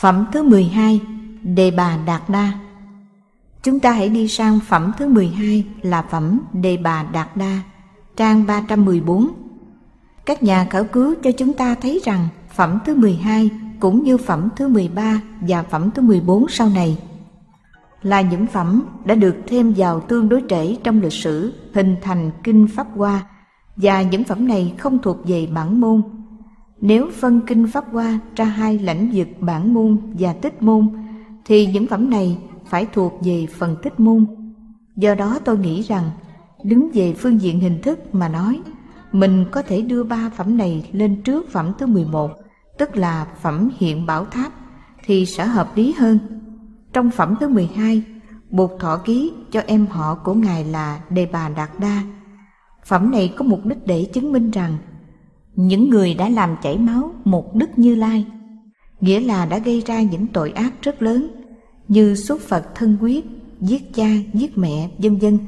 Phẩm thứ 12 Đề Bà Đạt Đa Chúng ta hãy đi sang phẩm thứ 12 là phẩm Đề Bà Đạt Đa, trang 314. Các nhà khảo cứu cho chúng ta thấy rằng phẩm thứ 12 cũng như phẩm thứ 13 và phẩm thứ 14 sau này là những phẩm đã được thêm vào tương đối trễ trong lịch sử hình thành kinh Pháp Hoa và những phẩm này không thuộc về bản môn. Nếu phân kinh Pháp Hoa ra hai lãnh vực bản môn và tích môn thì những phẩm này phải thuộc về phần tích môn. Do đó tôi nghĩ rằng đứng về phương diện hình thức mà nói mình có thể đưa ba phẩm này lên trước phẩm thứ 11 tức là phẩm hiện bảo tháp thì sẽ hợp lý hơn. Trong phẩm thứ 12, Bụt thọ ký cho em họ của Ngài là Đề Bà Đạt Đa. Phẩm này có mục đích để chứng minh rằng những người đã làm chảy máu một đức như lai, nghĩa là đã gây ra những tội ác rất lớn như xuất Phật thân quyết, giết cha, giết mẹ, vân vân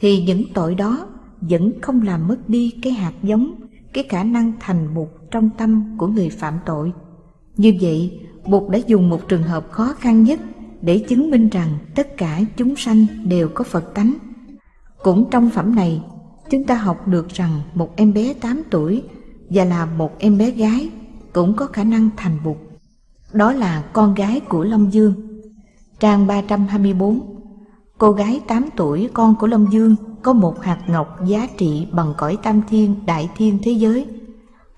thì những tội đó vẫn không làm mất đi cái hạt giống, cái khả năng thành mục trong tâm của người phạm tội. Như vậy, Bụt đã dùng một trường hợp khó khăn nhất để chứng minh rằng tất cả chúng sanh đều có Phật tánh. Cũng trong phẩm này, chúng ta học được rằng một em bé 8 tuổi và là một em bé gái cũng có khả năng thành Bụt. Đó là con gái của Long Dương. Trang 324 Cô gái 8 tuổi, con của Long Dương, có một hạt ngọc giá trị bằng cõi tam thiên, đại thiên thế giới.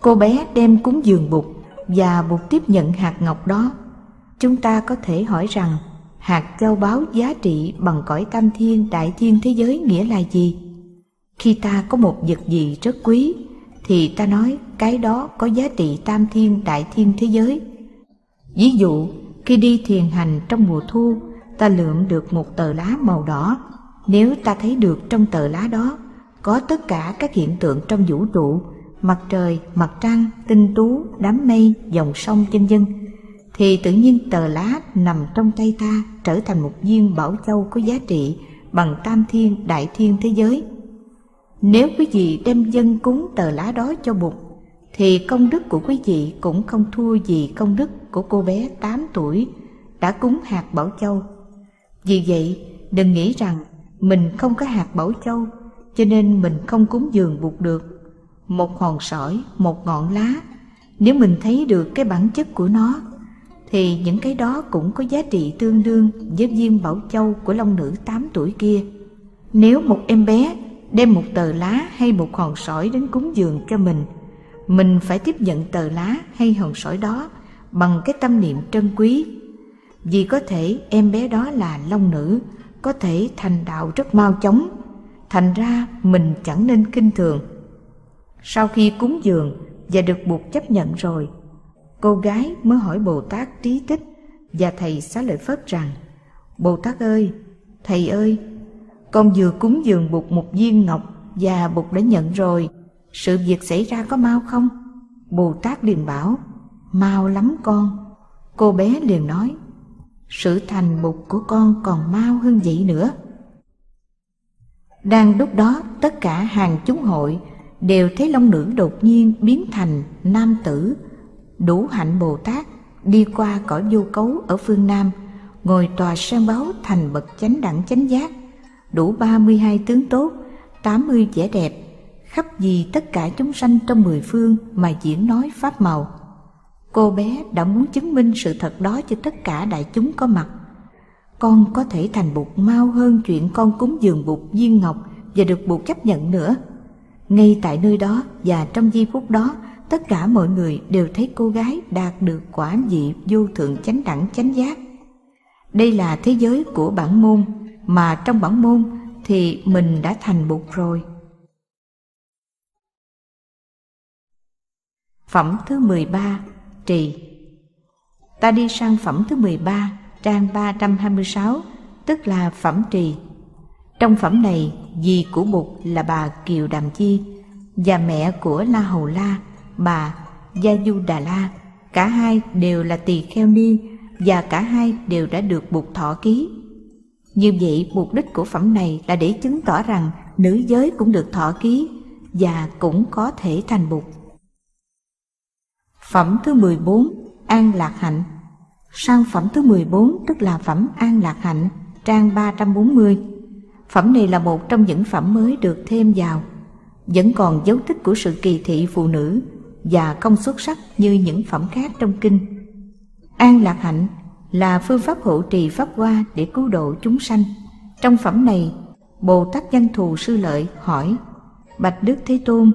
Cô bé đem cúng dường Bụt và Bụt tiếp nhận hạt ngọc đó. Chúng ta có thể hỏi rằng, hạt châu báu giá trị bằng cõi tam thiên, đại thiên thế giới nghĩa là gì? Khi ta có một vật gì rất quý thì ta nói cái đó có giá trị tam thiên đại thiên thế giới. Ví dụ, khi đi thiền hành trong mùa thu, ta lượm được một tờ lá màu đỏ. Nếu ta thấy được trong tờ lá đó có tất cả các hiện tượng trong vũ trụ, mặt trời, mặt trăng, tinh tú, đám mây, dòng sông chân dân, thì tự nhiên tờ lá nằm trong tay ta trở thành một viên bảo châu có giá trị bằng tam thiên đại thiên thế giới. Nếu quý vị đem dân cúng tờ lá đó cho Bụt, thì công đức của quý vị cũng không thua gì công đức của cô bé 8 tuổi đã cúng hạt bảo châu. Vì vậy, đừng nghĩ rằng mình không có hạt bảo châu, cho nên mình không cúng dường Bụt được. Một hòn sỏi, một ngọn lá, nếu mình thấy được cái bản chất của nó thì những cái đó cũng có giá trị tương đương với viên bảo châu của long nữ 8 tuổi kia. Nếu một em bé đem một tờ lá hay một hòn sỏi đến cúng dường cho mình, mình phải tiếp nhận tờ lá hay hòn sỏi đó bằng cái tâm niệm trân quý. Vì có thể em bé đó là long nữ, có thể thành đạo rất mau chóng, thành ra mình chẳng nên kinh thường. Sau khi cúng dường và được buộc chấp nhận rồi, Cô gái mới hỏi Bồ Tát trí tích và thầy xá lợi Phất rằng Bồ Tát ơi, thầy ơi, con vừa cúng dường Bụt một viên ngọc và Bụt đã nhận rồi, sự việc xảy ra có mau không? Bồ Tát liền bảo, mau lắm con. Cô bé liền nói, sự thành Bụt của con còn mau hơn vậy nữa. Đang lúc đó tất cả hàng chúng hội đều thấy long nữ đột nhiên biến thành nam tử đủ hạnh Bồ Tát đi qua cõi vô cấu ở phương Nam, ngồi tòa sen báo thành bậc chánh đẳng chánh giác, đủ ba mươi hai tướng tốt, tám mươi vẻ đẹp, khắp vì tất cả chúng sanh trong mười phương mà diễn nói pháp màu. Cô bé đã muốn chứng minh sự thật đó cho tất cả đại chúng có mặt. Con có thể thành bụt mau hơn chuyện con cúng dường bụt viên ngọc và được bụt chấp nhận nữa. Ngay tại nơi đó và trong giây phút đó tất cả mọi người đều thấy cô gái đạt được quả vị vô thượng chánh đẳng chánh giác. Đây là thế giới của bản môn, mà trong bản môn thì mình đã thành bụt rồi. Phẩm thứ 13 Trì Ta đi sang phẩm thứ 13 trang 326 tức là phẩm trì. Trong phẩm này, dì của Bụt là bà Kiều Đàm Chi và mẹ của La Hầu La bà Gia Du Đà La, cả hai đều là tỳ kheo ni và cả hai đều đã được bụt thọ ký. Như vậy, mục đích của phẩm này là để chứng tỏ rằng nữ giới cũng được thọ ký và cũng có thể thành bụt Phẩm thứ 14 An Lạc Hạnh Sang phẩm thứ 14 tức là phẩm An Lạc Hạnh, trang 340. Phẩm này là một trong những phẩm mới được thêm vào, vẫn còn dấu tích của sự kỳ thị phụ nữ và không xuất sắc như những phẩm khác trong kinh. An Lạc Hạnh là phương pháp hộ trì pháp hoa để cứu độ chúng sanh. Trong phẩm này, Bồ Tát Văn Thù Sư Lợi hỏi Bạch Đức Thế Tôn,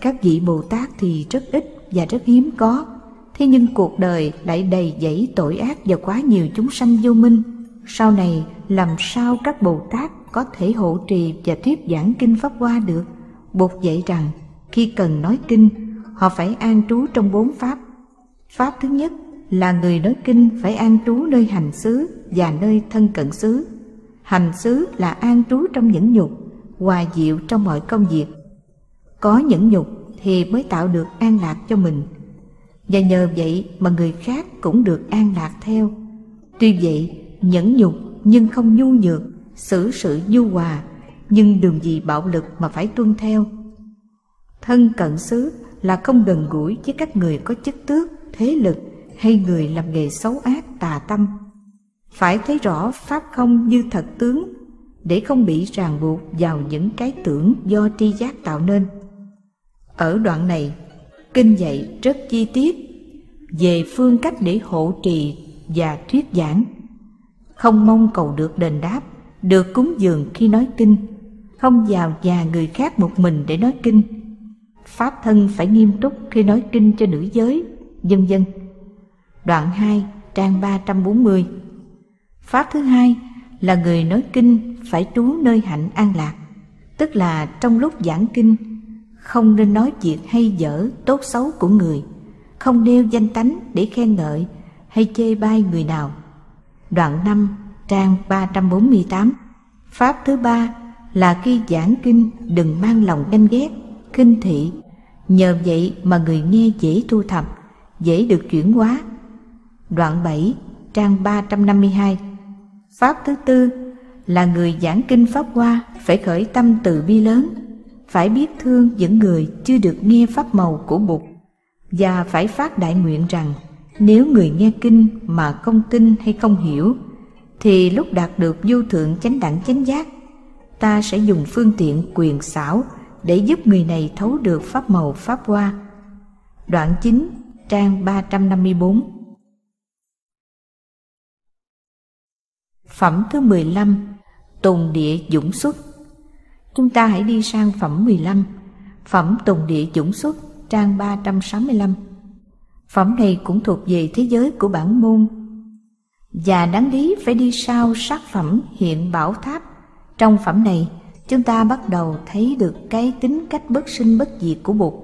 các vị Bồ Tát thì rất ít và rất hiếm có. Thế nhưng cuộc đời lại đầy dẫy tội ác và quá nhiều chúng sanh vô minh. Sau này làm sao các Bồ Tát có thể hộ trì và thuyết giảng kinh Pháp Hoa được? Bột dạy rằng khi cần nói kinh họ phải an trú trong bốn Pháp. Pháp thứ nhất là người nói kinh phải an trú nơi hành xứ và nơi thân cận xứ. Hành xứ là an trú trong những nhục, hòa diệu trong mọi công việc. Có những nhục thì mới tạo được an lạc cho mình. Và nhờ vậy mà người khác cũng được an lạc theo. Tuy vậy, nhẫn nhục nhưng không nhu nhược, xử sự nhu hòa, nhưng đừng vì bạo lực mà phải tuân theo. Thân cận xứ là không gần gũi với các người có chức tước, thế lực hay người làm nghề xấu ác tà tâm. Phải thấy rõ pháp không như thật tướng, để không bị ràng buộc vào những cái tưởng do tri giác tạo nên. Ở đoạn này, kinh dạy rất chi tiết về phương cách để hộ trì và thuyết giảng. Không mong cầu được đền đáp, được cúng dường khi nói kinh, không vào nhà người khác một mình để nói kinh. Pháp thân phải nghiêm túc khi nói kinh cho nữ giới, vân vân đoạn 2 trang 340 Pháp thứ hai là người nói kinh phải trú nơi hạnh an lạc, tức là trong lúc giảng kinh không nên nói chuyện hay dở tốt xấu của người, không nêu danh tánh để khen ngợi hay chê bai người nào. Đoạn 5 trang 348 Pháp thứ ba là khi giảng kinh đừng mang lòng ganh ghét, khinh thị. Nhờ vậy mà người nghe dễ thu thập, dễ được chuyển hóa. Đoạn 7 trang 352 Pháp thứ tư là người giảng kinh Pháp Hoa phải khởi tâm từ bi lớn, phải biết thương những người chưa được nghe Pháp màu của Bụt và phải phát đại nguyện rằng nếu người nghe kinh mà không tin hay không hiểu thì lúc đạt được vô thượng chánh đẳng chánh giác ta sẽ dùng phương tiện quyền xảo để giúp người này thấu được pháp màu pháp hoa. Đoạn 9, trang 354 Phẩm thứ 15 Tùng địa dũng xuất. Chúng ta hãy đi sang phẩm 15 Phẩm Tùng địa dũng xuất, trang 365 Phẩm này cũng thuộc về thế giới của bản môn. Và đáng lý phải đi sau sát phẩm hiện bảo tháp. Trong phẩm này, chúng ta bắt đầu thấy được cái tính cách bất sinh bất diệt của Bụt,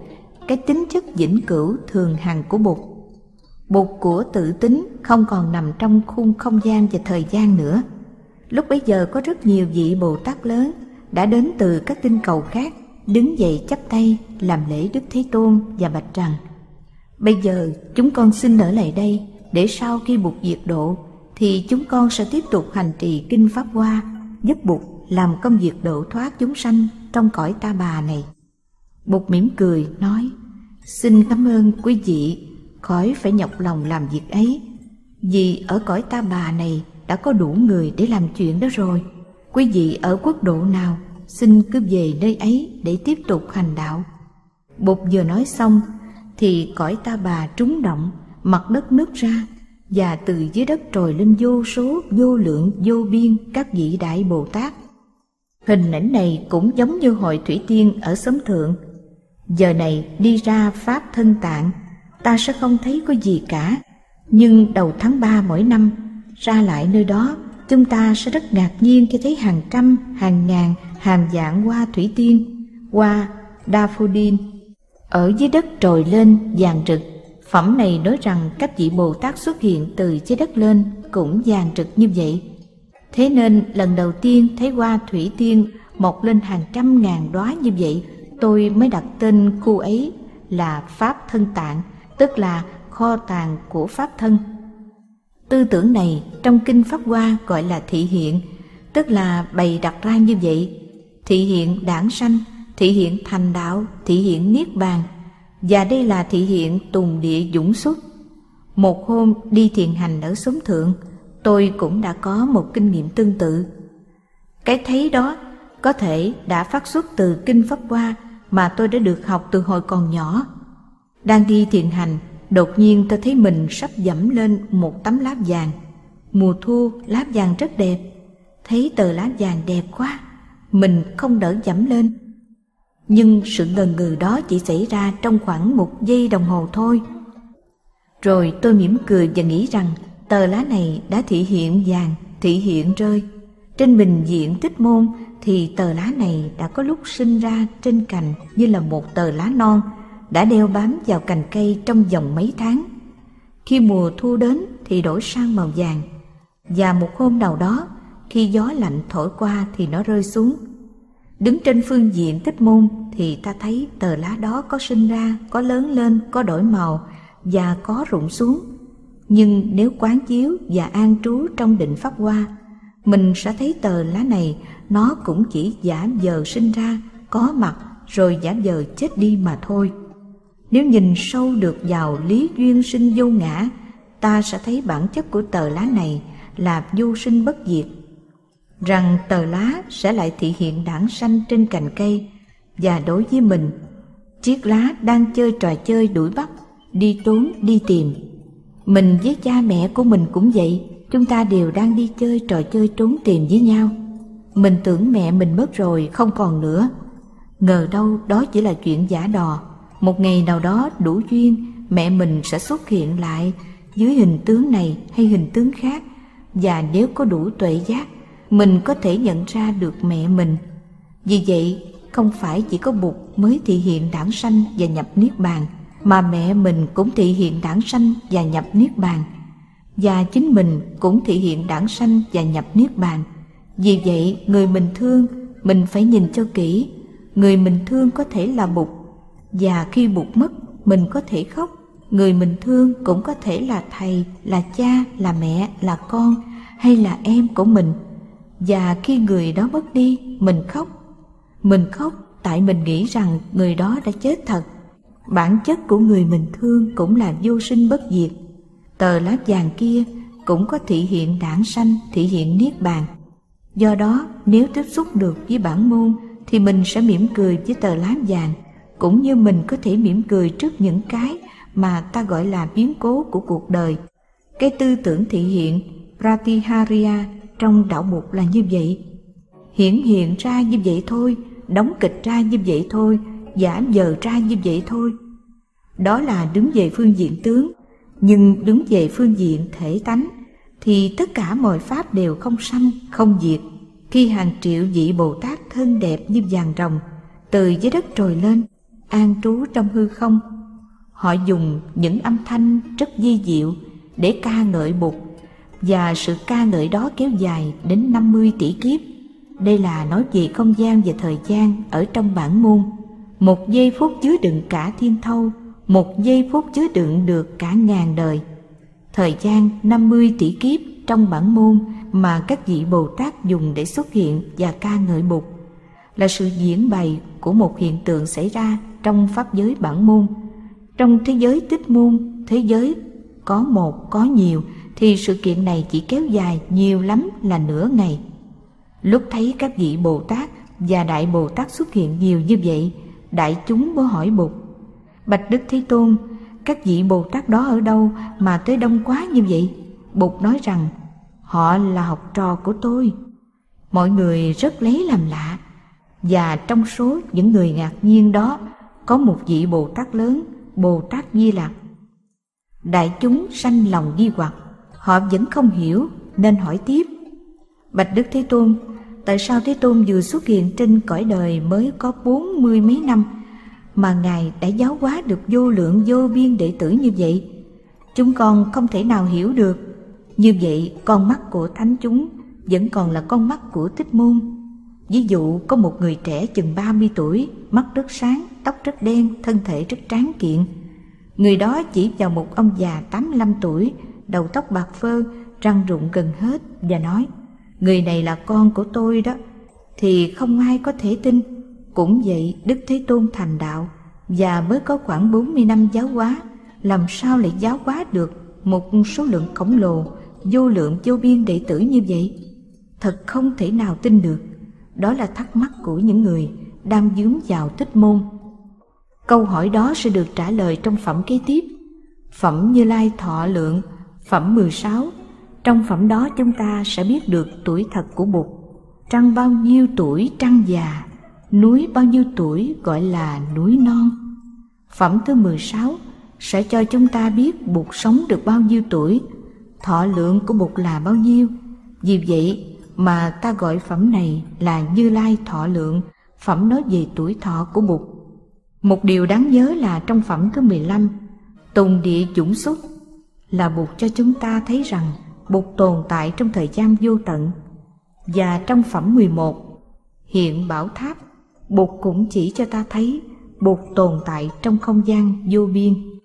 Cái tính chất vĩnh cửu thường hằng của Bụt. Bụt của tự tính không còn nằm trong khung không gian và thời gian nữa. Lúc bấy giờ có rất nhiều vị Bồ Tát lớn đã đến từ các tinh cầu khác, đứng dậy chắp tay làm lễ Đức Thế Tôn và bạch rằng Bây giờ chúng con xin ở lại đây để sau khi Bụt diệt độ thì chúng con sẽ tiếp tục hành trì Kinh Pháp Hoa giúp Bụt làm công việc độ thoát chúng sanh trong cõi ta bà này. Bụt mỉm cười nói Xin cảm ơn quý vị khỏi phải nhọc lòng làm việc ấy, vì ở cõi ta bà này đã có đủ người để làm chuyện đó rồi. Quý vị ở quốc độ nào, xin cứ về nơi ấy để tiếp tục hành đạo. Bụt vừa nói xong, thì cõi ta bà trúng động, mặt đất nứt ra, và từ dưới đất trồi lên vô số, vô lượng, vô biên các vị đại bồ tát. Hình ảnh này cũng giống như hội thủy tiên ở xóm thượng. Giờ này đi ra pháp thân tạng ta sẽ không thấy có gì cả. Nhưng đầu tháng ba mỗi năm, ra lại nơi đó, chúng ta sẽ rất ngạc nhiên khi thấy hàng trăm, hàng ngàn hàm dạng hoa thủy tiên, hoa daffodil ở dưới đất trồi lên vàng rực. Phẩm này nói rằng các vị Bồ Tát xuất hiện từ dưới đất lên cũng vàng rực như vậy. Thế nên lần đầu tiên thấy hoa thủy tiên mọc lên hàng trăm ngàn đóa như vậy, tôi mới đặt tên khu ấy là Pháp Thân Tạng tức là kho tàng của pháp thân. Tư tưởng này trong kinh Pháp Hoa gọi là thị hiện, tức là bày đặt ra như vậy. Thị hiện đảng sanh, thị hiện thành đạo, thị hiện niết bàn, và đây là thị hiện tùng địa dũng xuất. Một hôm đi thiền hành ở xóm thượng, tôi cũng đã có một kinh nghiệm tương tự. Cái thấy đó có thể đã phát xuất từ kinh Pháp Hoa mà tôi đã được học từ hồi còn nhỏ. Đang đi thiền hành, đột nhiên tôi thấy mình sắp dẫm lên một tấm lá vàng. Mùa thu lá vàng rất đẹp, thấy tờ lá vàng đẹp quá, mình không đỡ dẫm lên. Nhưng sự ngần ngừ đó chỉ xảy ra trong khoảng một giây đồng hồ thôi. Rồi tôi mỉm cười và nghĩ rằng tờ lá này đã thị hiện vàng, thị hiện rơi. Trên bình diện tích môn thì tờ lá này đã có lúc sinh ra trên cành như là một tờ lá non đã đeo bám vào cành cây trong vòng mấy tháng. Khi mùa thu đến thì đổi sang màu vàng và một hôm nào đó khi gió lạnh thổi qua thì nó rơi xuống. Đứng trên phương diện tích môn thì ta thấy tờ lá đó có sinh ra, có lớn lên, có đổi màu và có rụng xuống. Nhưng nếu quán chiếu và an trú trong định pháp hoa, mình sẽ thấy tờ lá này nó cũng chỉ giả giờ sinh ra, có mặt rồi giả giờ chết đi mà thôi. Nếu nhìn sâu được vào lý duyên sinh vô ngã, ta sẽ thấy bản chất của tờ lá này là vô sinh bất diệt. Rằng tờ lá sẽ lại thị hiện đảng sanh trên cành cây và đối với mình, chiếc lá đang chơi trò chơi đuổi bắt, đi trốn, đi tìm. Mình với cha mẹ của mình cũng vậy, chúng ta đều đang đi chơi trò chơi trốn tìm với nhau. Mình tưởng mẹ mình mất rồi, không còn nữa. Ngờ đâu đó chỉ là chuyện giả đò. Một ngày nào đó đủ duyên, mẹ mình sẽ xuất hiện lại dưới hình tướng này hay hình tướng khác. Và nếu có đủ tuệ giác, mình có thể nhận ra được mẹ mình. Vì vậy, không phải chỉ có Bụt mới thị hiện đảng sanh và nhập Niết Bàn, mà mẹ mình cũng thị hiện đảng sanh và nhập Niết Bàn. Và chính mình cũng thị hiện đảng sanh và nhập Niết Bàn. Vì vậy, người mình thương, mình phải nhìn cho kỹ. Người mình thương có thể là Bụt, và khi Bụt mất, mình có thể khóc. Người mình thương cũng có thể là thầy, là cha, là mẹ, là con, hay là em của mình. Và khi người đó mất đi, mình khóc. Mình khóc tại mình nghĩ rằng người đó đã chết thật. Bản chất của người mình thương cũng là vô sinh bất diệt. Tờ lá vàng kia cũng có thị hiện đảng sanh, thị hiện niết bàn. Do đó, nếu tiếp xúc được với bản môn thì mình sẽ mỉm cười với tờ lá vàng, cũng như mình có thể mỉm cười trước những cái mà ta gọi là biến cố của cuộc đời. Cái tư tưởng thị hiện Pratiharya trong đạo mục là như vậy. Hiển hiện ra như vậy thôi, đóng kịch ra như vậy thôi, giả giờ ra như vậy thôi. Đó là đứng về phương diện tướng, nhưng đứng về phương diện thể tánh thì tất cả mọi pháp đều không sanh, không diệt. Khi hàng triệu vị Bồ Tát thân đẹp như vàng rồng từ dưới đất trồi lên, an trú trong hư không, họ dùng những âm thanh rất di diệu để ca ngợi Bụt và sự ca ngợi đó kéo dài đến 50 tỷ kiếp. Đây là nói về không gian và thời gian ở trong bản môn. Một giây phút chứa đựng cả thiên thâu, một giây phút chứa đựng được cả ngàn đời thời gian 50 tỷ kiếp trong bản môn mà các vị Bồ Tát dùng để xuất hiện và ca ngợi Bụt là sự diễn bày của một hiện tượng xảy ra trong pháp giới bản môn. Trong thế giới tích môn, thế giới có một có nhiều thì sự kiện này chỉ kéo dài nhiều lắm là nửa ngày. Lúc thấy các vị Bồ Tát và Đại Bồ Tát xuất hiện nhiều như vậy, đại chúng mới hỏi Bụt: Bạch Đức Thế Tôn, các vị Bồ Tát đó ở đâu mà tới đông quá như vậy? Bụt nói rằng, họ là học trò của tôi. Mọi người rất lấy làm lạ, và trong số những người ngạc nhiên đó có một vị Bồ Tát lớn, Bồ Tát Di Lặc. Đại chúng sanh lòng nghi hoặc, họ vẫn không hiểu nên hỏi tiếp. Bạch Đức Thế Tôn, tại sao Thế Tôn vừa xuất hiện trên cõi đời mới có bốn mươi mấy năm mà Ngài đã giáo hóa được vô lượng vô biên đệ tử như vậy. Chúng con không thể nào hiểu được. Như vậy, con mắt của thánh chúng vẫn còn là con mắt của thích môn. Ví dụ có một người trẻ chừng 30 tuổi, mắt rất sáng, tóc rất đen, thân thể rất tráng kiện. Người đó chỉ vào một ông già 85 tuổi, đầu tóc bạc phơ, răng rụng gần hết và nói Người này là con của tôi đó, thì không ai có thể tin cũng vậy Đức Thế Tôn thành đạo và mới có khoảng 40 năm giáo hóa, làm sao lại giáo hóa được một số lượng khổng lồ, vô lượng vô biên đệ tử như vậy? Thật không thể nào tin được. Đó là thắc mắc của những người đang dướng vào tích môn. Câu hỏi đó sẽ được trả lời trong phẩm kế tiếp. Phẩm Như Lai Thọ Lượng, phẩm 16. Trong phẩm đó chúng ta sẽ biết được tuổi thật của Bụt. Trăng bao nhiêu tuổi trăng già, núi bao nhiêu tuổi gọi là núi non. Phẩm thứ 16 sẽ cho chúng ta biết Bụt sống được bao nhiêu tuổi, thọ lượng của Bụt là bao nhiêu. Vì vậy mà ta gọi phẩm này là Như Lai thọ lượng, phẩm nói về tuổi thọ của Bụt. Một điều đáng nhớ là trong phẩm thứ 15, Tùng địa dũng xuất là Bụt cho chúng ta thấy rằng Bụt tồn tại trong thời gian vô tận. Và trong phẩm 11, Hiện Bảo Tháp, Bụt cũng chỉ cho ta thấy Bụt tồn tại trong không gian vô biên.